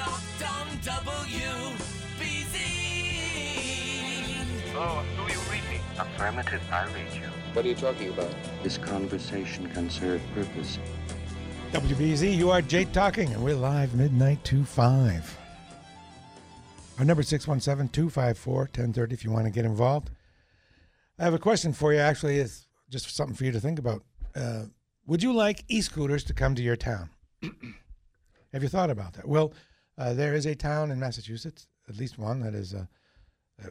Locked on WBZ. Oh, who are you reaching? Affirmative, I read you. What are you talking about? This conversation can serve purpose. WBZ, you are Jay Talking, and we're live midnight to 5. Our number 617-254-1030 if you want to get involved. I have a question for you, actually. It's just something for you to think about. Uh, would you like e-scooters to come to your town? have you thought about that? Well, uh, there is a town in Massachusetts, at least one, that is uh, uh,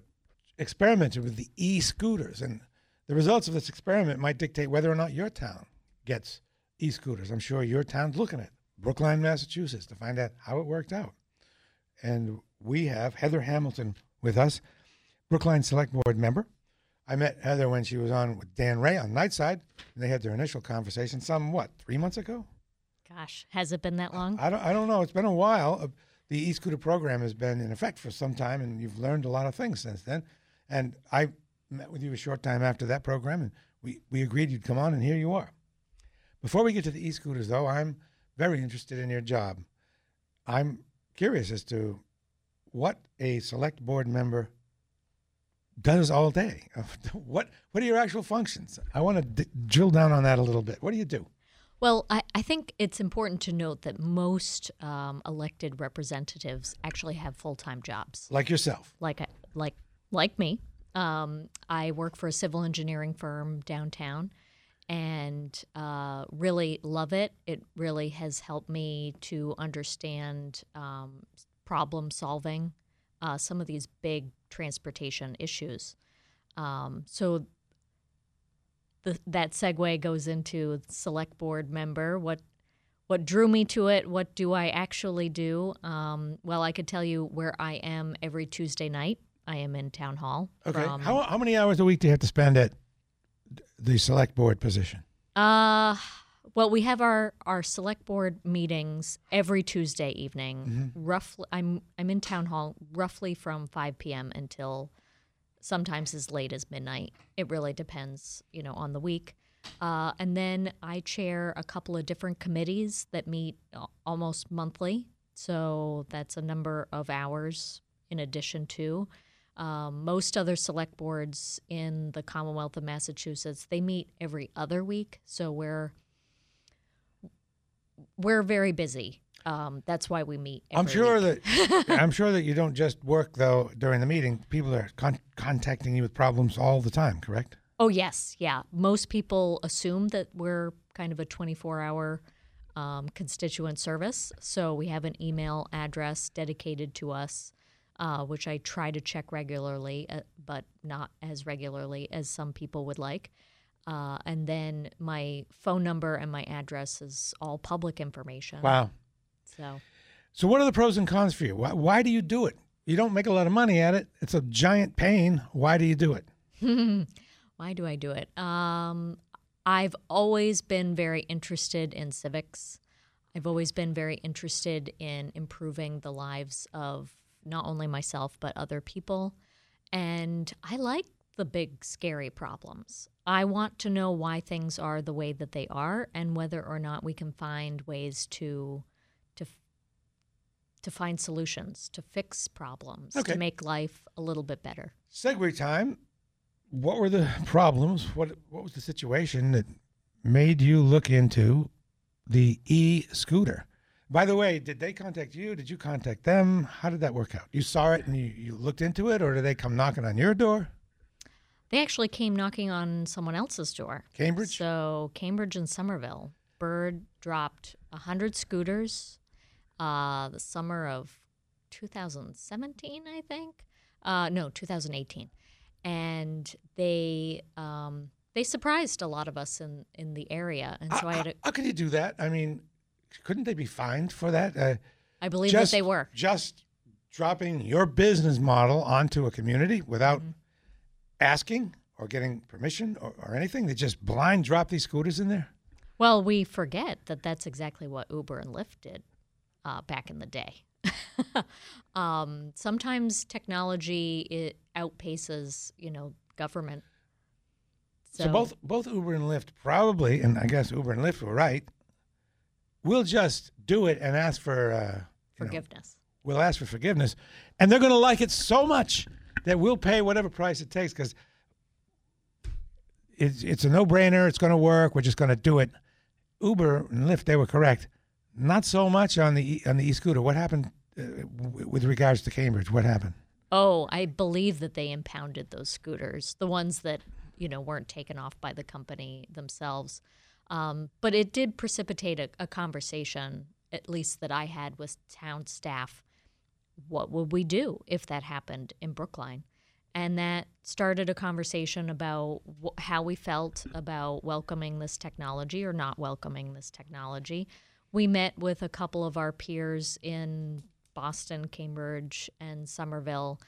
experimented with the e-scooters. And the results of this experiment might dictate whether or not your town gets e-scooters. I'm sure your town's looking at Brookline, Massachusetts, to find out how it worked out. And we have Heather Hamilton with us, Brookline Select Board member. I met Heather when she was on with Dan Rea on Nightside, and they had their initial conversation. Some what three months ago? Gosh, has it been that long? I don't. I don't know. It's been a while. The e-scooter program has been in effect for some time, and you've learned a lot of things since then. And I met with you a short time after that program, and we we agreed you'd come on, and here you are. Before we get to the e-scooters, though, I'm very interested in your job. I'm curious as to what a select board member does all day. What what are your actual functions? I want to d- drill down on that a little bit. What do you do? Well, I, I think it's important to note that most um, elected representatives actually have full time jobs. Like yourself. Like I- like like me, um, I work for a civil engineering firm downtown, and uh, really love it. It really has helped me to understand um, problem solving, uh, some of these big transportation issues. Um, so the, that segue goes into select board member. What what drew me to it? What do I actually do? Um, well, I could tell you where I am every Tuesday night. I am in town hall. Okay. from- how how many hours a week do you have to spend at the select board position? Uh, well, we have our, our select board meetings every Tuesday evening. Roughly, I'm I'm in town hall roughly from 5 p.m. until sometimes as late as midnight. It really depends, you know, on the week. Uh, and then I chair a couple of different committees that meet almost monthly. So that's a number of hours in addition to. Um, most other select boards in the Commonwealth of Massachusetts they meet every other week, so we're we're very busy. Um, that's why we meet. I'm sure week. that I'm sure that you don't just work though during the meeting. People are con- contacting you with problems all the time, correct? Oh yes, yeah. Most people assume that we're kind of a 24-hour um, constituent service, so we have an email address dedicated to us, uh, which I try to check regularly, uh, but not as regularly as some people would like. Uh, and then my phone number and my address is all public information. Wow. So So what are the pros and cons for you? Why, why do you do it? You don't make a lot of money at it. It's a giant pain. Why do you do it? Why do I do it? Um, I've always been very interested in civics. I've always been very interested in improving the lives of not only myself, but other people. And I like the big, scary problems. I want to know why things are the way that they are and whether or not we can find ways to, to, to find solutions, to fix problems, Okay. to make life a little bit better. Segue time. What were the problems? What what was the situation that made you look into the e scooter? By the way, did they contact you? Did you contact them? How did that work out? You saw it and you, you looked into it, or did they come knocking on your door? They actually came knocking on someone else's door. Cambridge? So Cambridge and Somerville. Bird dropped 100 scooters uh, the summer of 2017, I think. Uh, no, 2018. And they um, they surprised a lot of us in, in the area. And so I, had a, How could you do that? I mean, couldn't they be fined for that? Uh, I believe just, that they were. Just dropping your business model onto a community without Mm-hmm. asking or getting permission or, or anything? They just blind drop these scooters in there? Well, we forget that that's exactly what Uber and Lyft did uh, back in the day. um, sometimes technology it outpaces, you know, government. So, both both Uber and Lyft probably, and I guess Uber and Lyft were right. We'll just do it and ask for uh, you know, forgiveness. we'll ask for forgiveness, and they're going to like it so much that we'll pay whatever price it takes because it's it's a no brainer. It's going to work. We're just going to do it. Uber and Lyft, they were correct. Not so much on the on the e-scooter. What happened uh, w- with regards to Cambridge? What happened? Oh, I believe that they impounded those scooters, the ones that you know weren't taken off by the company themselves. Um, but it did precipitate a, a conversation, at least that I had with town staff. What would we do if that happened in Brookline? And that started a conversation about wh- how we felt about welcoming this technology or not welcoming this technology. We met with a couple of our peers in Boston, Cambridge, and Somerville.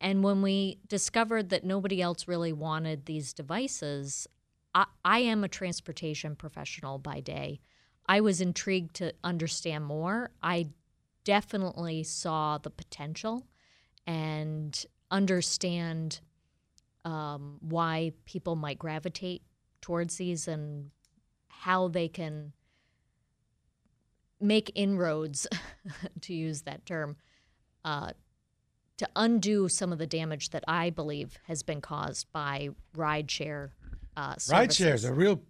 And when we discovered that nobody else really wanted these devices, I, I am a transportation professional by day. I was intrigued to understand more. I definitely saw the potential and understand um, why people might gravitate towards these and how they can make inroads, to use that term, uh, to undo some of the damage that I believe has been caused by rideshare uh, Ride services. shares a real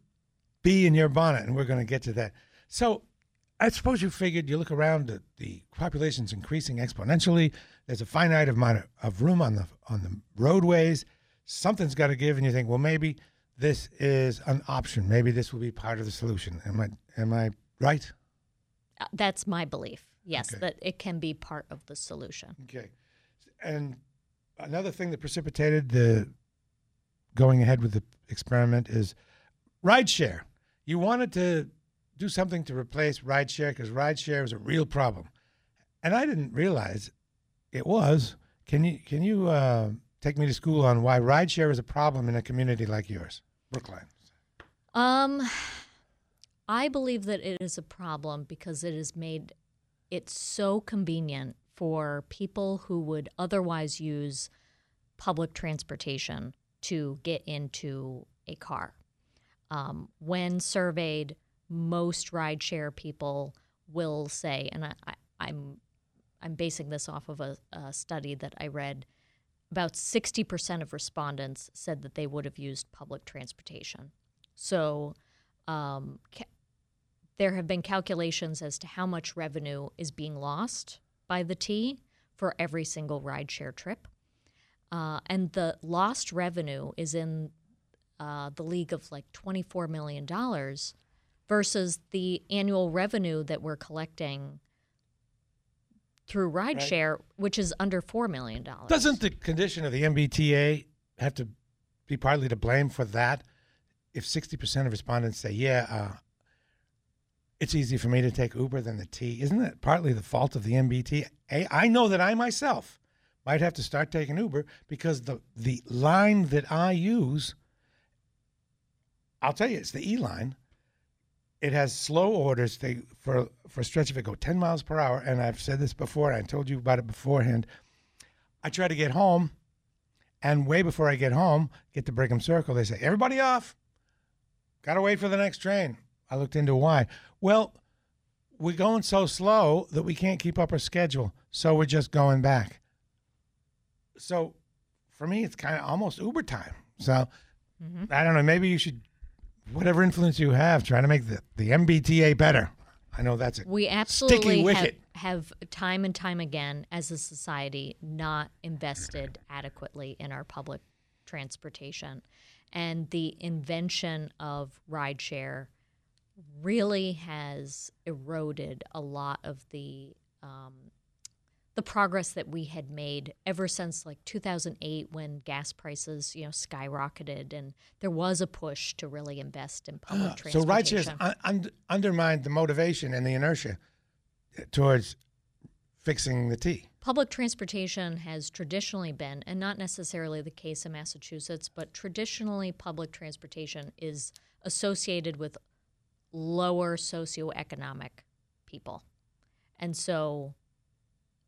bee in your bonnet, and we're going to get to that. So, I suppose you figured you look around the, the population's increasing exponentially. There's a finite amount of, of room on the on the roadways. Something's got to give, and you think, well, maybe this is an option. Maybe this will be part of the solution. Am I am I right? Uh, That's my belief. Yes, Okay. that it can be part of the solution. Okay. And another thing that precipitated the going ahead with the experiment is rideshare. You wanted to do something to replace rideshare because rideshare is a real problem, and I didn't realize it was. Can you can you uh, take me to school on why rideshare is a problem in a community like yours, Brookline? Um, I believe that it is a problem because it has made it so convenient for people who would otherwise use public transportation to get into a car. Um, when surveyed, most rideshare people will say, and I, I, I'm I'm basing this off of a, a study that I read. About 60% of respondents said that they would have used public transportation. So um, ca- there have been calculations as to how much revenue is being lost by the T for every single rideshare trip. Uh, and the lost revenue is in uh, the league of like $24 million versus the annual revenue that we're collecting through rideshare, which is under $4 million. Doesn't the condition of the MBTA have to be partly to blame for that? If 60% of respondents say, yeah, uh, it's easy for me to take Uber than the T, isn't it partly the fault of the MBT? I know that I myself might have to start taking Uber because the, the line that I use, I'll tell you, it's the E line. It has slow orders. They for for a stretch of it go 10 miles per hour. And I've said this before. I told you about it beforehand. I try to get home, and way before I get home, get to Brigham Circle, they say, "Everybody off. Got to wait for the next train." I looked into why. Well, we're going so slow that we can't keep up our schedule, so we're just going back. So, for me, it's kind of almost Uber time. So, mm-hmm. I don't know. Maybe you should, whatever influence you have, try to make the, the MBTA better. I know that's it. We absolutely have, have time and time again as a society not invested adequately in our public transportation. And the invention of rideshare really has eroded a lot of the um, the progress that we had made ever since like 2008 when gas prices you know skyrocketed and there was a push to really invest in public Ah, So transportation. rideshares un- un- undermined the motivation and the inertia towards fixing the T. Public transportation has traditionally been, and not necessarily the case in Massachusetts, but traditionally public transportation is associated with lower socioeconomic people. And so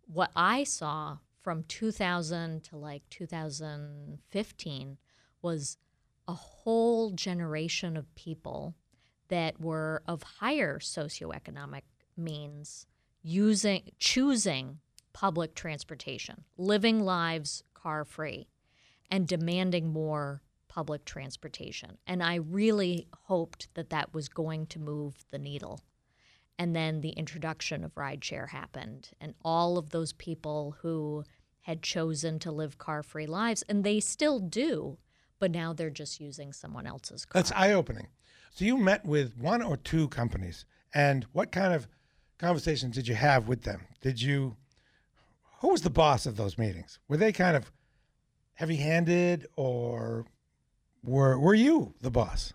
what I saw from 2000 to like 2015 was a whole generation of people that were of higher socioeconomic means using choosing public transportation, living lives car free, and demanding more public transportation. And I really hoped that that was going to move the needle. And then the introduction of rideshare happened, and all of those people who had chosen to live car free lives, and they still do, but now they're just using someone else's car. That's eye opening. So you met with one or two companies, and what kind of conversations did you have with them? Did you? Who was the boss of those meetings? Were they kind of heavy-handed, or were were you the boss?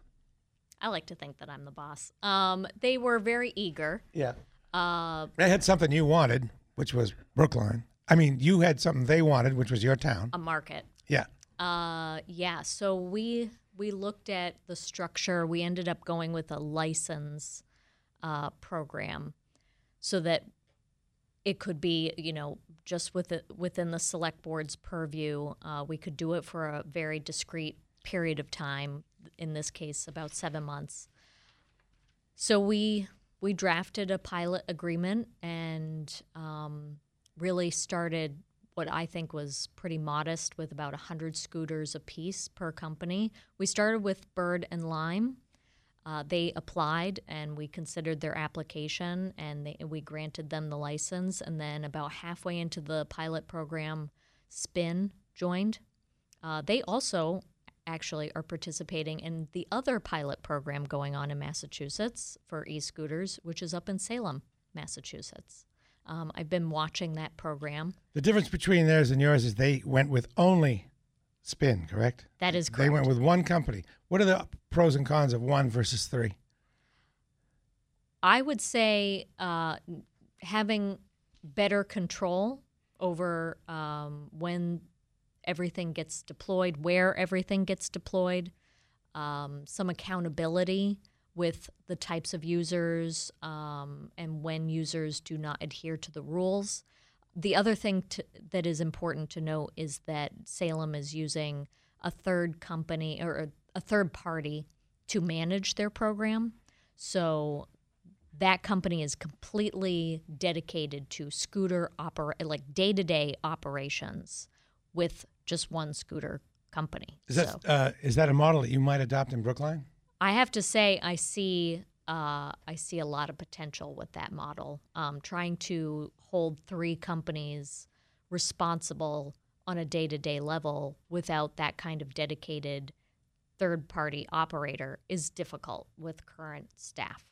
I like to think that I'm the boss. Um, they were very eager. Yeah. Uh, They had something you wanted, which was Brookline. I mean, you had something they wanted, which was your town. a market. Yeah. Uh, yeah. So we we looked at the structure. We ended up going with a license uh, program, so that it could be, you know, just with it, within the select board's purview. Uh, we could do it for a very discrete period of time. In this case, about seven months. So we we drafted a pilot agreement and um, really started what I think was pretty modest with about 100 scooters apiece per company. We started with Bird and Lime. Uh, they applied and we considered their application and they, we granted them the license. And then about halfway into the pilot program, Spin joined. Uh, they also actually are participating in the other pilot program going on in Massachusetts for e scooters, which is up in Salem, Massachusetts. Um, I've been watching that program. The difference between theirs and yours is they went with only Spin, correct? That is correct. They went with one company. What are the pros and cons of one versus three? I would say uh, having better control over um, when everything gets deployed, where everything gets deployed, um, some accountability with the types of users um, and when users do not adhere to the rules. The other thing to, that is important to note is that Salem is using a third company or a, third party to manage their program. So that company is completely dedicated to scooter oper- like day-to-day operations with just one scooter company. Is that So- uh, is that a model that you might adopt in Brookline? I have to say, I see, uh, I see a lot of potential with that model. Um, trying to hold three companies responsible on a day-to-day level without that kind of dedicated third-party operator is difficult with current staff.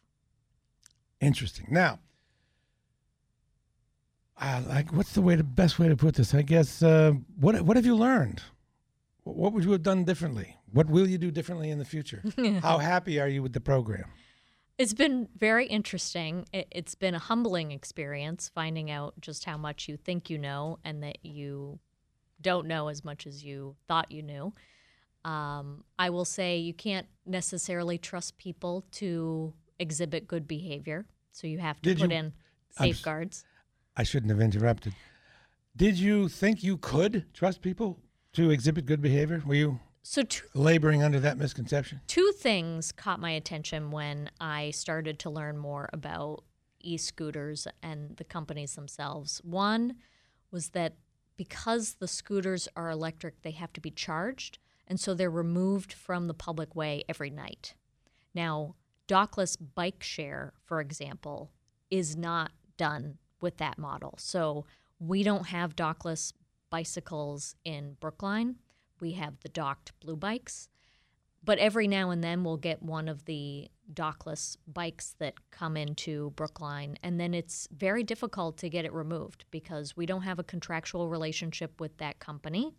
Interesting. Now, uh, like, what's the way the best way to put this? I guess. Uh, what What have you learned? What would you have done differently? What will you do differently in the future? How happy are you with the program? It's been very interesting. It, it's been a humbling experience finding out just how much you think you know and that you don't know as much as you thought you knew. Um, I will say you can't necessarily trust people to exhibit good behavior, so you have to Did put you- in safeguards. I shouldn't have interrupted. Did you think you could trust people to exhibit good behavior? Were you So two laboring under that misconception? two things caught my attention when I started to learn more about e scooters and the companies themselves. One was that because the scooters are electric, they have to be charged, and so they're removed from the public way every night. Now, dockless bike share, for example, is not done with that model. So we don't have dockless bicycles in Brookline. We have the docked blue bikes. But every now and then we'll get one of the dockless bikes that come into Brookline, and then it's very difficult to get it removed because we don't have a contractual relationship with that company.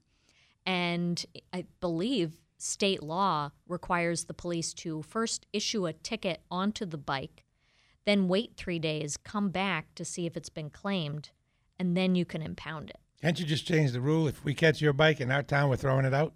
And I believe state law requires the police to first issue a ticket onto the bike, then wait three days, come back to see if it's been claimed, and then you can impound it. Can't you just change the rule? If we catch your bike in our town, we're throwing it out?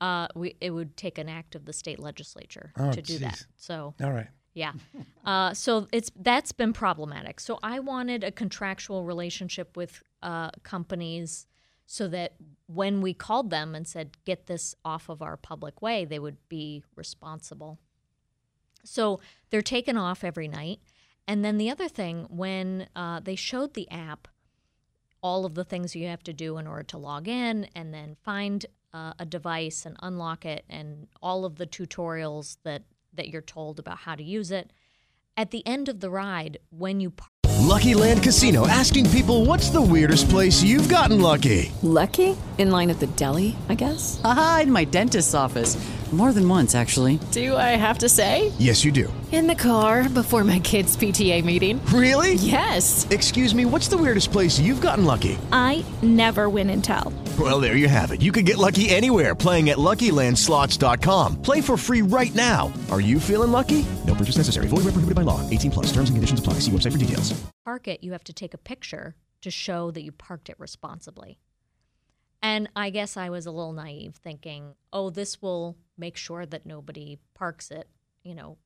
Uh, we it would take an act of the state legislature Oh, to do that. So All right. yeah, uh, so it's that's been problematic. So I wanted a contractual relationship with uh, companies so that when we called them and said get this off of our public way, they would be responsible. So they're taken off every night. And then the other thing, when uh, they showed the app, all of the things you have to do in order to log in and then find uh, a device and unlock it and all of the tutorials that, that you're told about how to use it. At the end of the ride, when you park, Lucky Land Casino asking people what's the weirdest place you've gotten lucky? Lucky? In line at the deli, I guess? Aha, in my dentist's office. More than once, actually. Do I have to say? Yes, you do. In the car before my kids' PTA meeting. Really? Yes. Excuse me, what's the weirdest place you've gotten lucky? I never win and tell. Well, there you have it. You can get lucky anywhere playing at LuckyLandSlots.com. Play for free right now. Are you feeling lucky? No purchase necessary. Void where prohibited by law. 18 plus. Terms and conditions apply. See website for details. park it, you have to take a picture to show that you parked it responsibly. And I guess I was a little naive thinking, oh, this will make sure that nobody parks it, you know,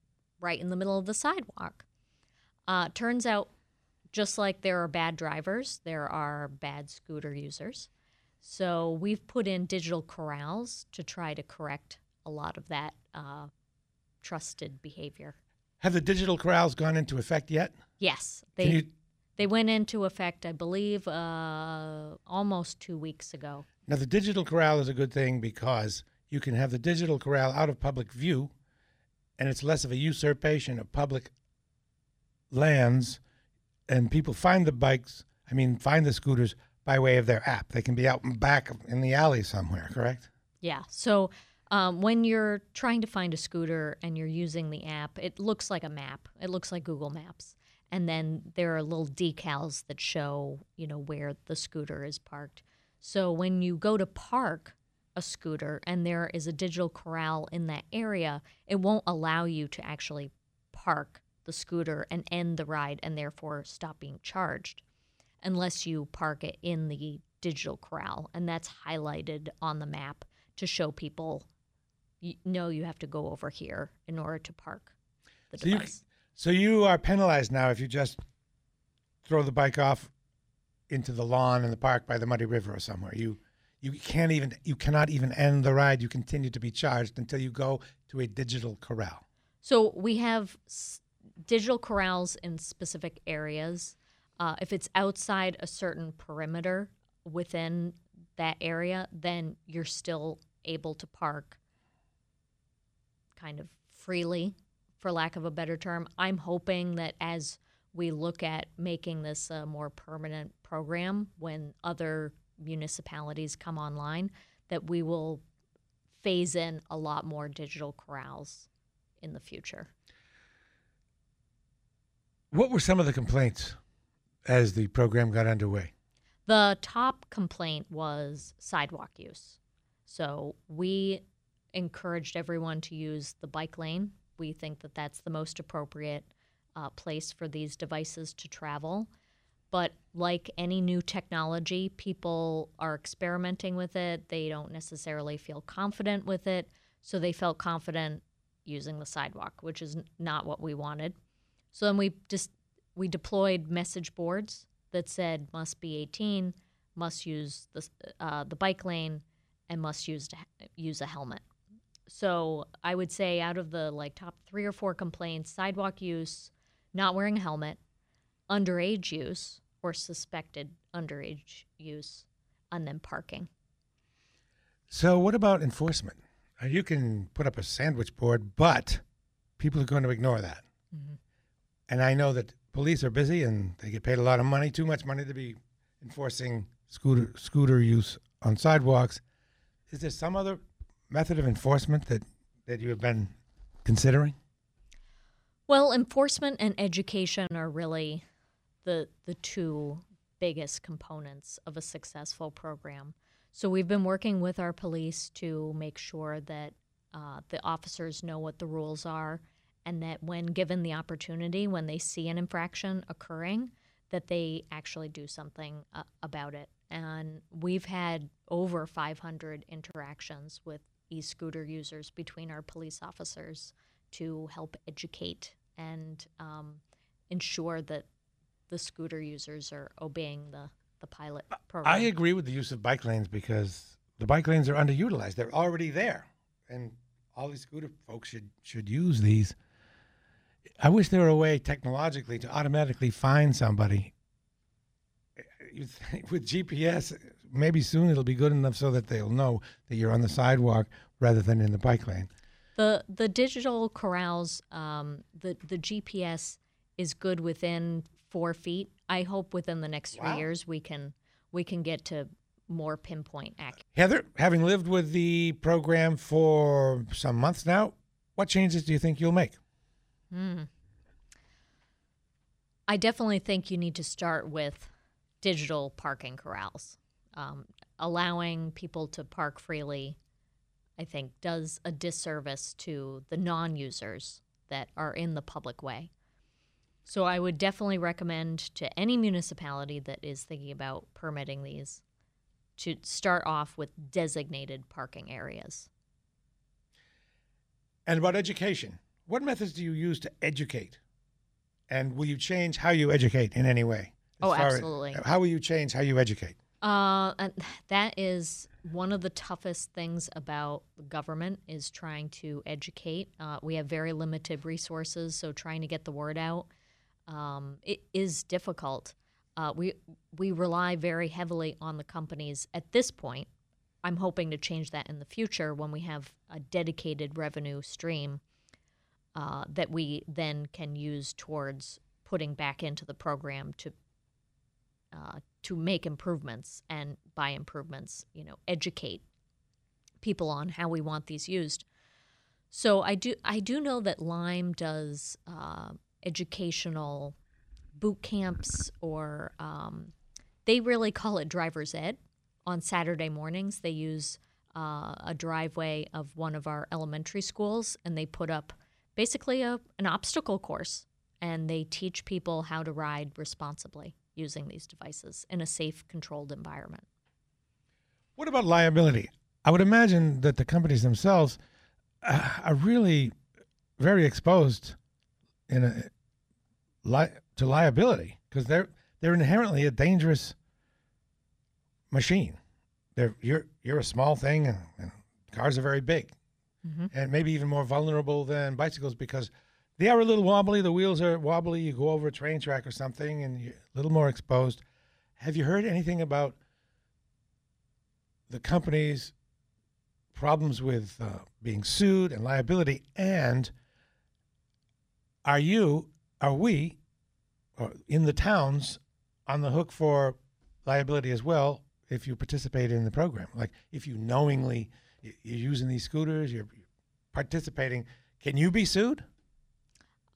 right in the middle of the sidewalk. Uh, turns out, just like there are bad drivers, there are bad scooter users. So we've put in digital corrals to try to correct a lot of that uh, trusted behavior. Have the digital corrals gone into effect yet? Yes, they you- they went into effect, I believe, uh, almost two weeks ago. Now, the digital corral is a good thing because you can have the digital corral out of public view, and it's less of a usurpation of public lands, and people find the bikes, I mean, find the scooters by way of their app. They can be out back in the alley somewhere, correct? Yeah. So um, when you're trying to find a scooter and you're using the app, it looks like a map. It looks like Google Maps, and then there are little decals that show, you know, where the scooter is parked. So when you go to park a scooter and there is a digital corral in that area, it won't allow you to actually park the scooter and end the ride and therefore stop being charged unless you park it in the digital corral and that's highlighted on the map to show people you know you have to go over here in order to park the So you, device. so you are penalized now if you just throw the bike off into the lawn in the park by the muddy river or somewhere. You you can't even you cannot even end the ride. You continue to be charged until you go to a digital corral. So we have s- digital corrals in specific areas. Uh, if it's outside a certain perimeter within that area, then you're still able to park kind of freely, for lack of a better term. I'm hoping that as we look at making this a more permanent program when other municipalities come online, that we will phase in a lot more digital corrals in the future. What were some of the complaints as the program got underway? The top complaint was sidewalk use. So we encouraged everyone to use the bike lane. We think that that's the most appropriate uh, place for these devices to travel. But like any new technology, people are experimenting with it. They don't necessarily feel confident with it. So they felt confident using the sidewalk, which is not what we wanted. So then we just we deployed message boards that said must be 18, must use the uh, the bike lane, and must use use a helmet. So I would say out of the like top three or four complaints, sidewalk use, not wearing a helmet, underage use or suspected underage use, and then parking. So, what about enforcement? Uh, You can put up a sandwich board, but people are going to ignore that. Mhm. And I know that police are busy and they get paid a lot of money, too much money to be enforcing scooter scooter use on sidewalks. Is there some other method of enforcement that, that you have been considering? Well, enforcement and education are really the the two biggest components of a successful program. So we've been working with our police to make sure that uh, the officers know what the rules are, and that when given the opportunity, when they see an infraction occurring, that they actually do something uh, about it. And we've had over 500 interactions with e-scooter users between our police officers to help educate and um, ensure that the scooter users are obeying the, the pilot program. I agree with the use of bike lanes because the bike lanes are underutilized. They're already there, and all these scooter folks should should use these. I wish there were a way technologically to automatically find somebody. With GPS, maybe soon it'll be good enough so that they'll know that you're on the sidewalk rather than in the bike lane. The the digital corrals, um, the the GPS is good within four feet. I hope within the next three Wow. years we can we can get to more pinpoint accuracy. Heather, having lived with the program for some months now, what changes do you think you'll make? Hmm. I definitely think you need to start with digital parking corrals. Um, allowing people to park freely, I think, does a disservice to the non users that are in the public way. So I would definitely recommend to any municipality that is thinking about permitting these to start off with designated parking areas. And about education, what methods do you use to educate? And will you change how you educate in any way? Oh, far as- absolutely. how will you change how you educate? Uh, and that is one of the toughest things about the government is trying to educate. Uh, we have very limited resources, so trying to get the word out um, it is difficult. Uh, we we rely very heavily on the companies at this point. I'm hoping to change that in the future when we have a dedicated revenue stream uh, that we then can use towards putting back into the program to uh, to make improvements and by improvements, you know, educate people on how we want these used. So I do I do know that Lime does uh, educational boot camps or um, they really call it driver's ed. On Saturday mornings, they use uh, a driveway of one of our elementary schools and they put up basically a, an obstacle course and they teach people how to ride responsibly using these devices in a safe, controlled environment. What about liability? I would imagine that the companies themselves uh, are really very exposed in a li- to liability because they're they're inherently a dangerous machine. They're you're you're a small thing, and, and cars are very big, Mhm. and maybe even more vulnerable than bicycles because they are a little wobbly. The wheels are wobbly. You go over a train track or something, and you're a little more exposed. Have you heard anything about the companies' problems with uh, being sued and liability? And are you, are we, in the towns, on the hook for liability as well if you participate in the program? Like if you knowingly you're using these scooters, you're participating, can you be sued?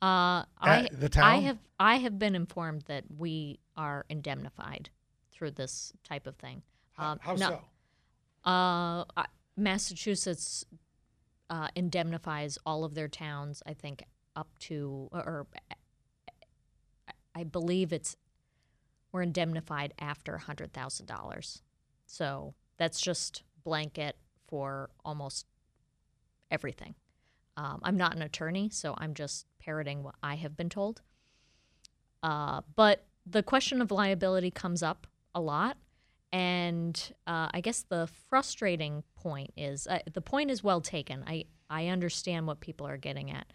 Uh, I the I town? have I have been informed that we are indemnified through this type of thing. Um, How no- so? Uh, Massachusetts uh, indemnifies all of their towns. I think up to or I believe it's we're indemnified after a hundred thousand dollars. So that's just blanket for almost everything. Um, I'm not an attorney, so I'm just parroting what I have been told. Uh, but the question of liability comes up a lot. And uh, I guess the frustrating point is uh, the point is well taken. I, I understand what people are getting at.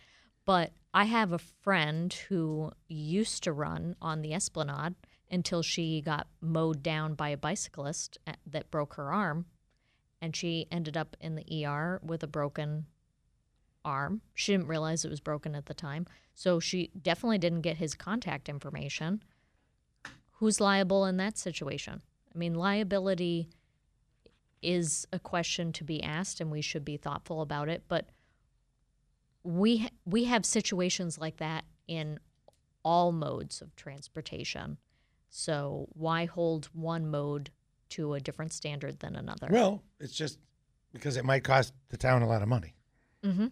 But I have a friend who used to run on the Esplanade until she got mowed down by a bicyclist uh, that broke her arm. And she ended up in the ER with a broken arm. She didn't realize it was broken at the time. So she definitely didn't get his contact information. Who's liable in that situation? I mean, liability is a question to be asked and we should be thoughtful about it, but we we have situations like that in all modes of transportation. So why hold one mode to a different standard than another? Well, it's just because it might cost the town a lot of money. Mhm.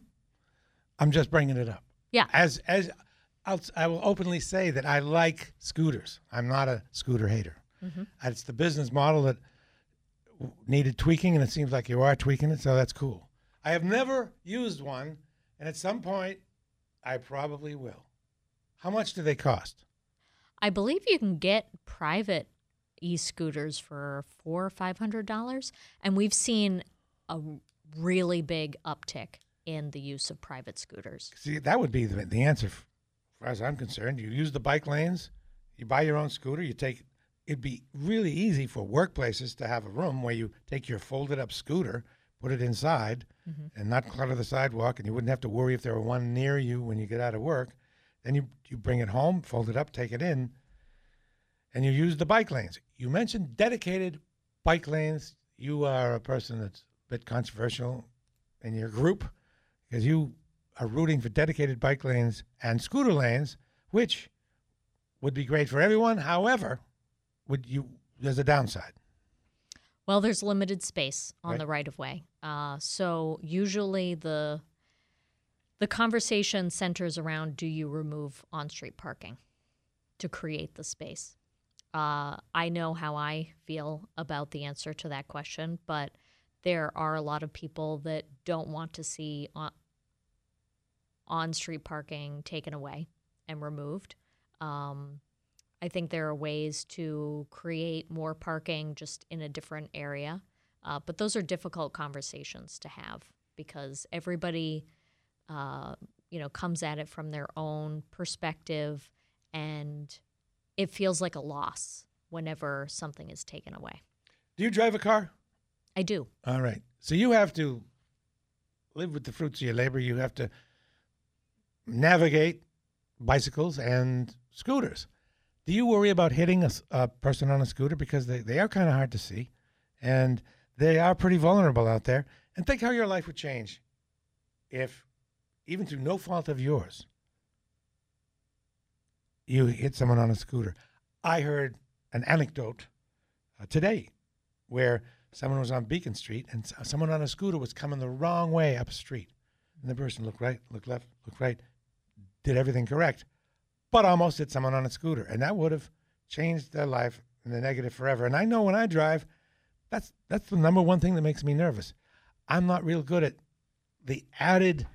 I'm just bringing it up. Yeah. As as I'll, I will openly say that I like scooters. I'm not a scooter hater. Mhm. It's the business model that needed tweaking, and it seems like you are tweaking it, so that's cool. I have never used one, and at some point, I probably will. How much do they cost? I believe you can get private e-scooters for four or five hundred dollars, and we've seen a really big uptick in the use of private scooters. See, that would be the, the answer, as far as I'm concerned. You use the bike lanes, you buy your own scooter, you take. It'd be really easy for workplaces to have a room where you take your folded up scooter, put it inside, mm-hmm. and not clutter the sidewalk, and you wouldn't have to worry if there were one near you when you get out of work. Then you you bring it home, fold it up, take it in, and you use the bike lanes. You mentioned dedicated bike lanes. You are a person that's a bit controversial in your group because you are rooting for dedicated bike lanes and scooter lanes, which would be great for everyone. However, would you there's a downside. Well, there's limited space on Right. the right of way, uh, so usually the the conversation centers around: Do you remove on-street parking to create the space? Uh, I know how I feel about the answer to that question, but there are a lot of people that don't want to see on, on-street parking taken away and removed. Um, I think there are ways to create more parking just in a different area, uh, but those are difficult conversations to have because everybody, uh, you know, comes at it from their own perspective, and it feels like a loss whenever something is taken away. Do you drive a car? I do. All right. So you have to live with the fruits of your labor. You have to navigate bicycles and scooters. Do you worry about hitting a person on a scooter because they, they are kind of hard to see and they are pretty vulnerable out there? And think how your life would change if, even through no fault of yours, you hit someone on a scooter. I heard an anecdote uh, today where someone was on Beacon Street and someone on a scooter was coming the wrong way up a street. And the person looked right, looked left, looked right, did everything correct, but almost hit someone on a scooter. And that would have changed their life in the negative forever. And I know when I drive, that's that's the number one thing that makes me nervous. I'm not real good at the added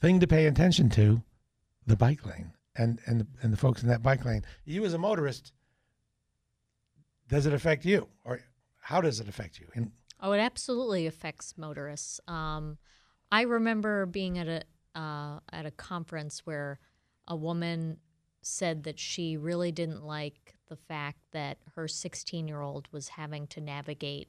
thing to pay attention to, the bike lane and and the, and the folks in that bike lane. You as a motorist, does it affect you, or how does it affect you? And Oh, it absolutely affects motorists. Um, I remember being at a uh, at a conference where a woman said that she really didn't like the fact that her 16 year old was having to navigate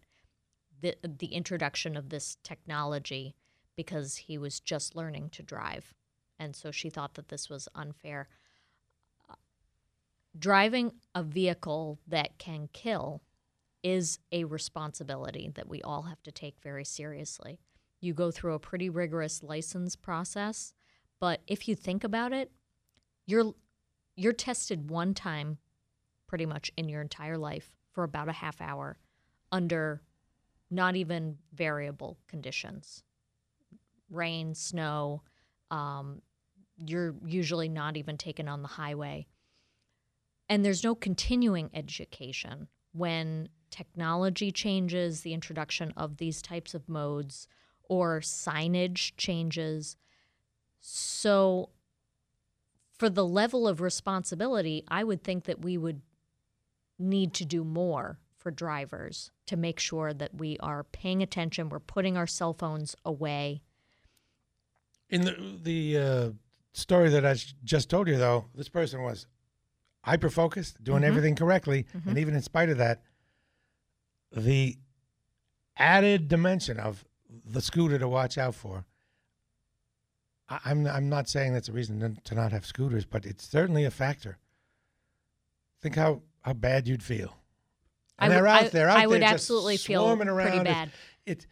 the the introduction of this technology because he was just learning to drive, and so she thought that this was unfair. Driving a vehicle that can kill is a responsibility that we all have to take very seriously. You go through a pretty rigorous license process, but if you think about it, you're you're tested one time pretty much in your entire life for about a half hour under not even variable conditions. Rain, snow, um, you're usually not even taken on the highway. And there's no continuing education when technology changes, the introduction of these types of modes, or signage changes. So, for the level of responsibility, I would think that we would need to do more for drivers to make sure that we are paying attention, we're putting our cell phones away. in the the uh, story that I just told you, though, this person was hyper focused, doing Mhm. everything correctly, Mhm. and even in spite of that, the added dimension of the scooter to watch out for. I, I'm I'm not saying that's a reason to- not have scooters, but it's certainly a factor. Think how how bad you'd feel. I And would- they're out I- there. Out I would there just absolutely feel pretty around. Bad. It's,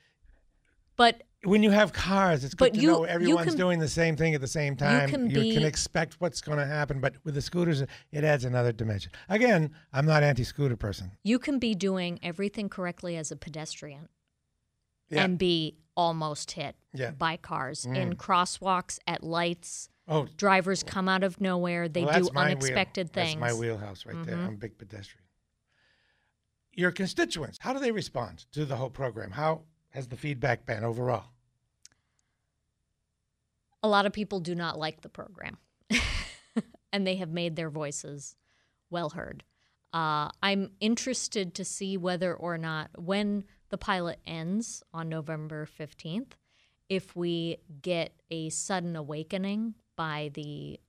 But when you have cars, it's good to you- know everyone's can- doing the same thing at the same time. can you be- can expect what's going to happen, but with the scooters, it adds another dimension. Again, I'm not anti-scooter person. you can be doing everything correctly as a pedestrian Yeah. and be almost hit Yeah. by cars in Mm. crosswalks at lights. Oh. drivers come out of nowhere. They Well, do unexpected things. That's my wheelhouse right there. Mhm. I'm a big pedestrian. Your constituents, how do they respond to the whole program? How has the feedback been overall? a lot of people do not like the program, and they have made their voices well heard. Uh, I'm interested to see whether or not, when the pilot ends on November 15th, if we get a sudden awakening by the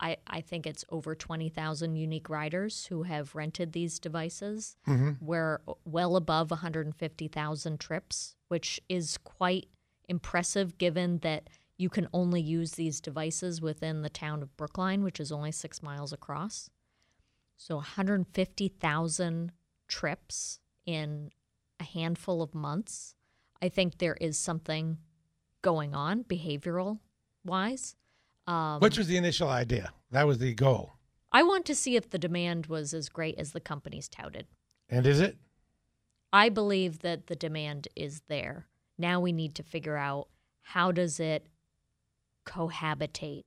I, I think it's over 20,000 unique riders who have rented these devices. Mhm. We're well above 150,000 trips, which is quite impressive given that you can only use these devices within the town of Brookline, which is only six miles across. So 150,000 trips in a handful of months. I think there is something going on behavioral wise. Um, Which was the initial idea? That was the goal. I want to see if the demand was as great as the companies touted. And is it? I believe that the demand is there. Now we need to figure out how does it cohabitate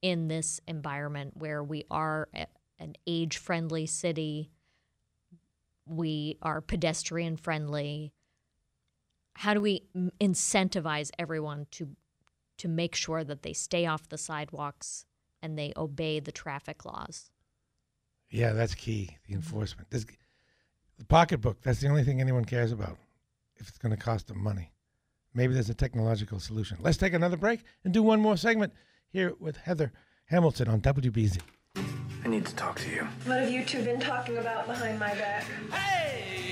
in this environment where we are an age-friendly city, we are pedestrian friendly. How do we incentivize everyone to to make sure that they stay off the sidewalks and they obey the traffic laws? Yeah, that's key. The mm-hmm. enforcement. This, the pocketbook. That's the only thing anyone cares about. If it's going to cost them money, maybe there's a technological solution. Let's take another break and do one more segment here with Heather Hamilton on WBZ. I need to talk to you. What have you two been talking about behind my back? Hey, you've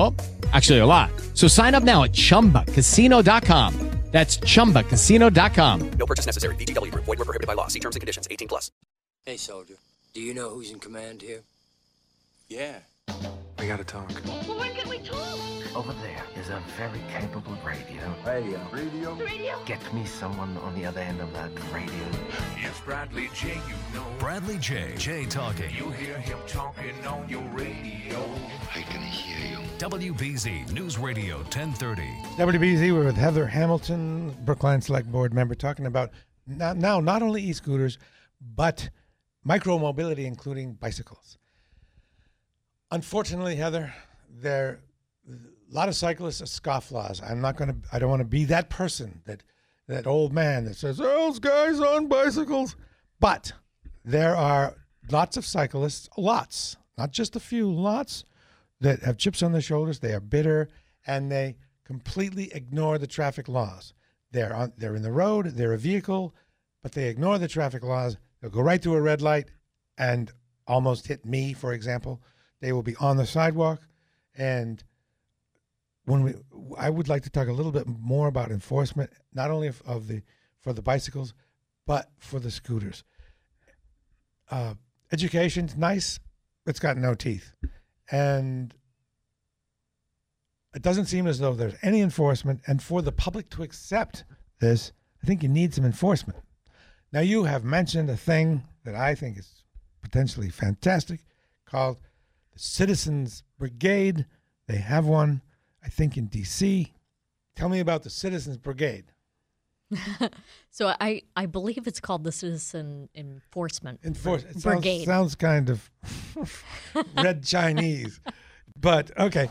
Actually, a lot. So sign up now at chumbacasino.com. That's chumbacasino.com. No purchase necessary. VGW Group. Void were prohibited by law. See terms and conditions. 18 plus. Hey, soldier. Do you know who's in command here? Yeah. We gotta talk. Well, when can we talk? Over there is a very capable radio. Radio. Radio. Radio? Get me someone on the other end of that radio. It's Bradley Jay. You know. Bradley Jay. Jay Talking. You hear him talking on your radio. I can hear you. WBZ News Radio 1030. WBZ, we're with Heather Hamilton, Brookline Select Board member, talking about now, now not only e scooters, but micro mobility, including bicycles. Unfortunately, Heather, there a lot of cyclists are scofflaws. I'm not to. I don't want to be that person that that old man that says oh, those guys on bicycles. But there are lots of cyclists, lots, not just a few, lots that have chips on their shoulders. They are bitter and they completely ignore the traffic laws. They're on. They're in the road. They're a vehicle, but they ignore the traffic laws. They'll go right through a red light and almost hit me, for example. They will be on the sidewalk, and when we, I would like to talk a little bit more about enforcement, not only of, of the for the bicycles, but for the scooters. Uh, education's nice, it's got no teeth, and it doesn't seem as though there's any enforcement. And for the public to accept this, I think you need some enforcement. Now, you have mentioned a thing that I think is potentially fantastic called Citizens Brigade. They have one, I think, in D.C. Tell me about the Citizens Brigade. So I, I believe it's called the Citizen Enforcement Enforce. It sounds, Brigade. sounds kind of red Chinese, but okay.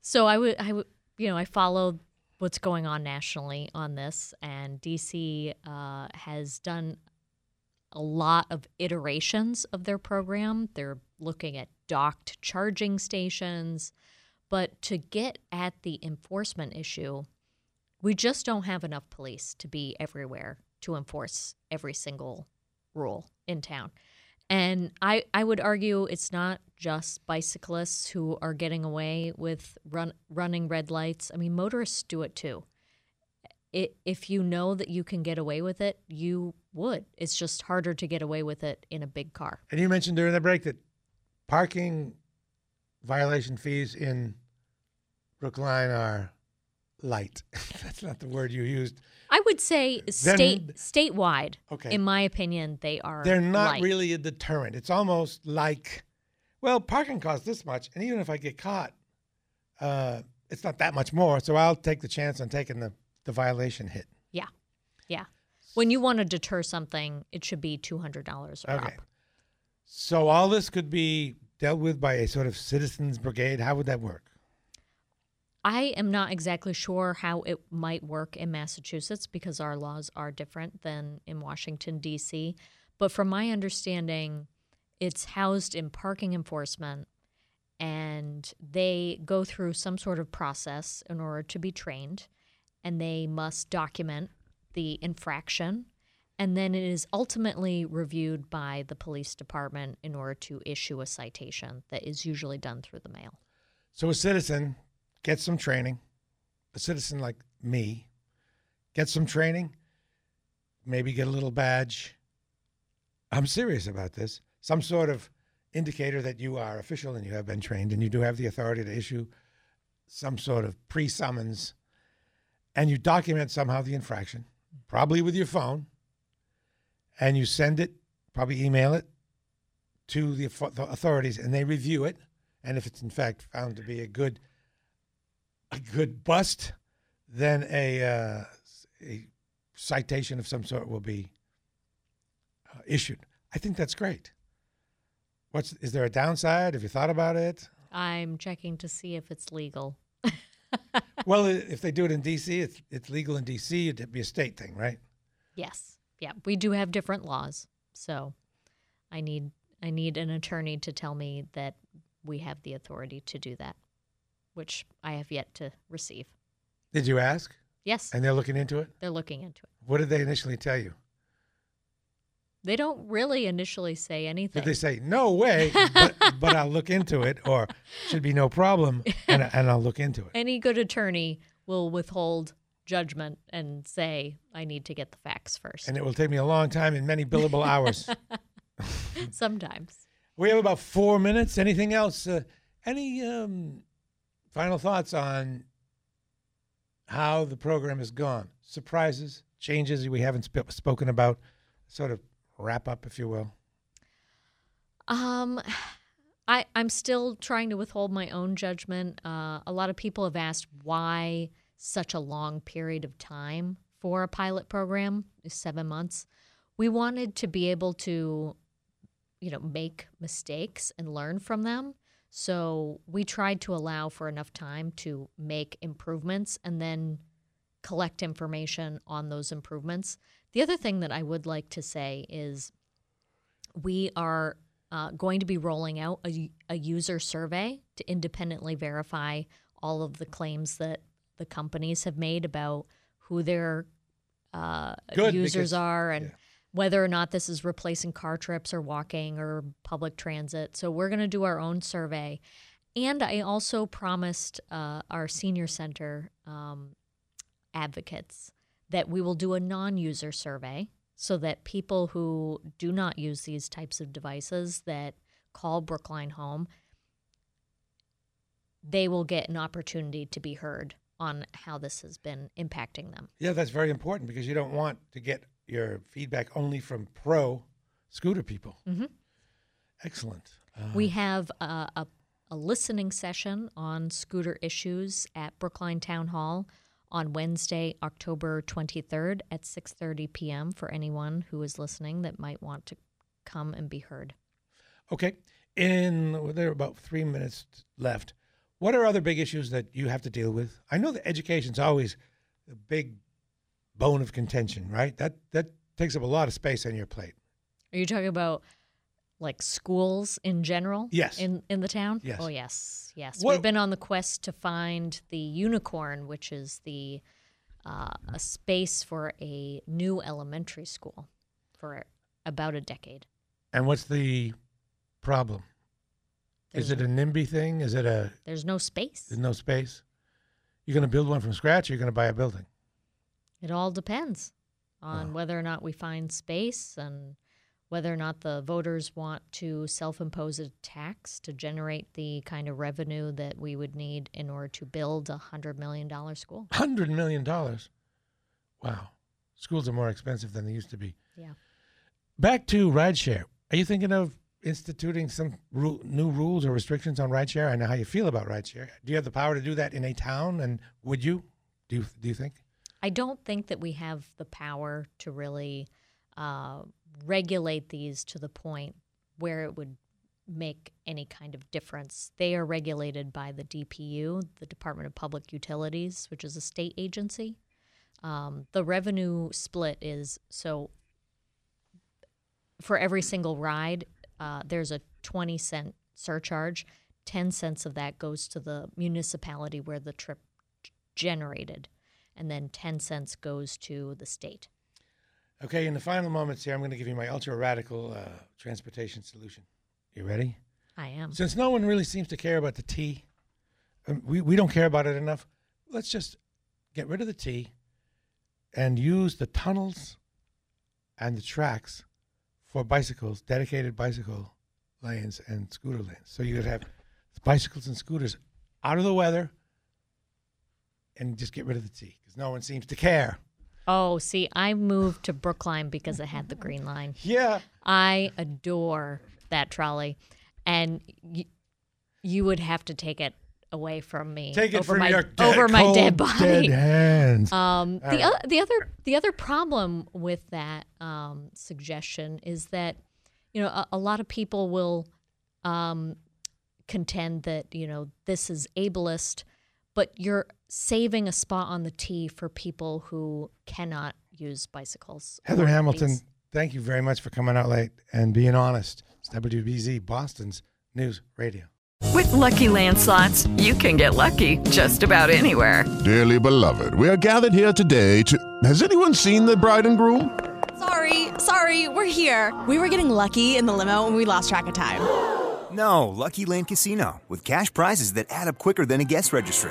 So I would I would you know I followed what's going on nationally on this, and DC uh, has done a lot of iterations of their program. They're looking at docked charging stations, but to get at the enforcement issue, we just don't have enough police to be everywhere to enforce every single rule in town. And I, I would argue it's not just bicyclists who are getting away with run, running red lights. I mean, motorists do it too. It, if you know that you can get away with it, you would. It's just harder to get away with it in a big car. And you mentioned during the break that parking violation fees in Brookline are light. That's not the word you used. I would say Then- state statewide. Okay. In my opinion, they are. They're not light. really a deterrent. It's almost like, well, parking costs this much, and even if I get caught, uh, it's not that much more. So I'll take the chance on taking the, the violation hit. Yeah, yeah. When you want to deter something, it should be two hundred dollars or Okay. up. So all this could be dealt with by a sort of citizens brigade. How would that work? I am not exactly sure how it might work in Massachusetts because our laws are different than in Washington, D.C. But from my understanding, it's housed in parking enforcement and they go through some sort of process in order to be trained and they must document the infraction and then it is ultimately reviewed by the police department in order to issue a citation that is usually done through the mail. So a citizen gets some training. A citizen like me gets some training, maybe get a little badge. I'm serious about this. Some sort of indicator that you are official and you have been trained and you do have the authority to issue some sort of pre summons. And you document somehow the infraction, probably with your phone, and you send it, probably email it to the authorities, and they review it. And if it's in fact found to be a good a good bust, then a, uh, a citation of some sort will be uh, issued. I think that's great. What's is there a downside? Have you thought about it? I'm checking to see if it's legal. well, if they do it in D.C., it's it's legal in D.C. It'd be a state thing, right? Yes. Yeah, we do have different laws. So I need I need an attorney to tell me that we have the authority to do that, which I have yet to receive. Did you ask? Yes. And they're looking into it. They're looking into it. What did they initially tell you? They don't really initially say anything. They say no way, but, but I'll look into it, or should be no problem, and, and I'll look into it? Any good attorney will withhold judgment and say, I need to get the facts first. And it will take me a long time and many billable hours. Sometimes. We have about four minutes. Anything else? Uh, any um, final thoughts on how the program has gone? Surprises, changes we haven't sp- spoken about? Sort of wrap up, if you will. Um, I I'm still trying to withhold my own judgment. Uh, a lot of people have asked why such a long period of time for a pilot program, seven months. We wanted to be able to, you know, make mistakes and learn from them. So we tried to allow for enough time to make improvements and then collect information on those improvements. The other thing that I would like to say is we are uh, going to be rolling out a, a user survey to independently verify all of the claims that the companies have made about who their uh, Good, users because- are and whether or not this is replacing car trips or walking or public transit. So we're going to do our own survey. And I also promised uh, our senior center um, advocates that we will do a non user survey so that people who do not use these types of devices that call Brookline home, they will get an opportunity to be heard on how this has been impacting them. Yeah, that's very important because you don't want to get your feedback only from pro scooter people. Mhm. Excellent. We have a, a, a listening session on scooter issues at Brookline Town Hall on Wednesday, October 23rd at 6:30 p.m. for anyone who is listening that might want to come and be heard. Okay. In well, there are about three minutes left. What are other big issues that you have to deal with? I know that education's always a big bone of contention, right? That that takes up a lot of space on your plate. Are you talking about like schools in general? Yes. In in the town? Yes. Oh yes, yes. We've been on the quest to find the unicorn, which is the uh, a space for a new elementary school for about a decade. And what's the problem? Is it a NIMBY thing? Is it a There's no space. there's no space? You're going to build one from scratch or you're going to buy a building? It all depends on whether or not we find space and whether or not the voters want to self impose a tax to generate the kind of revenue that we would need in order to build a $100 million school. $100 million. Wow. Schools are more expensive than they used to be. Yeah. Back to rideshare. Are you thinking of instituting some ru- new rules or restrictions on rideshare? I know how you feel about rideshare. Do you have the power to do that in a town? And would you? Do you, do you think? I don't think that we have the power to really uh, regulate these to the point where it would make any kind of difference. They are regulated by the DPU, the Department of Public Utilities, which is a state agency. Um, the revenue split is so for every single ride, uh, there's a 20 cent surcharge. 10 cents of that goes to the municipality where the trip generated, and then 10 cents goes to the state. Okay, in the final moments here, I'm going to give you my ultra radical uh, transportation solution. You ready? I am. Since no one really seems to care about the T, um, we, we don't care about it enough, let's just get rid of the T and use the tunnels and the tracks for bicycles, dedicated bicycle lanes and scooter lanes. So you could have bicycles and scooters out of the weather and just get rid of the T because no one seems to care. Oh, see, I moved to Brookline because it had the green line. Yeah. I adore that trolley, and y- you would have to take it away from me. Take it over from my, your dead, over my dead body. dead hands. Um, All the right. other, the other, the other problem with that um, suggestion is that you know a, a lot of people will um, contend that you know this is ableist, but you're saving a spot on the T for people who cannot use bicycles. Heather Hamilton, these- thank you very much for coming out late and being honest. It's WBZ, Boston's news radio. With LuckyLand slots, you can get lucky just about anywhere. Dearly beloved, we are gathered here today to. Has anyone seen the bride and groom? Sorry, sorry, we're here. We were getting lucky in the limo and we lost track of time. No, LuckyLand Casino, with cash prizes that add up quicker than a guest registry.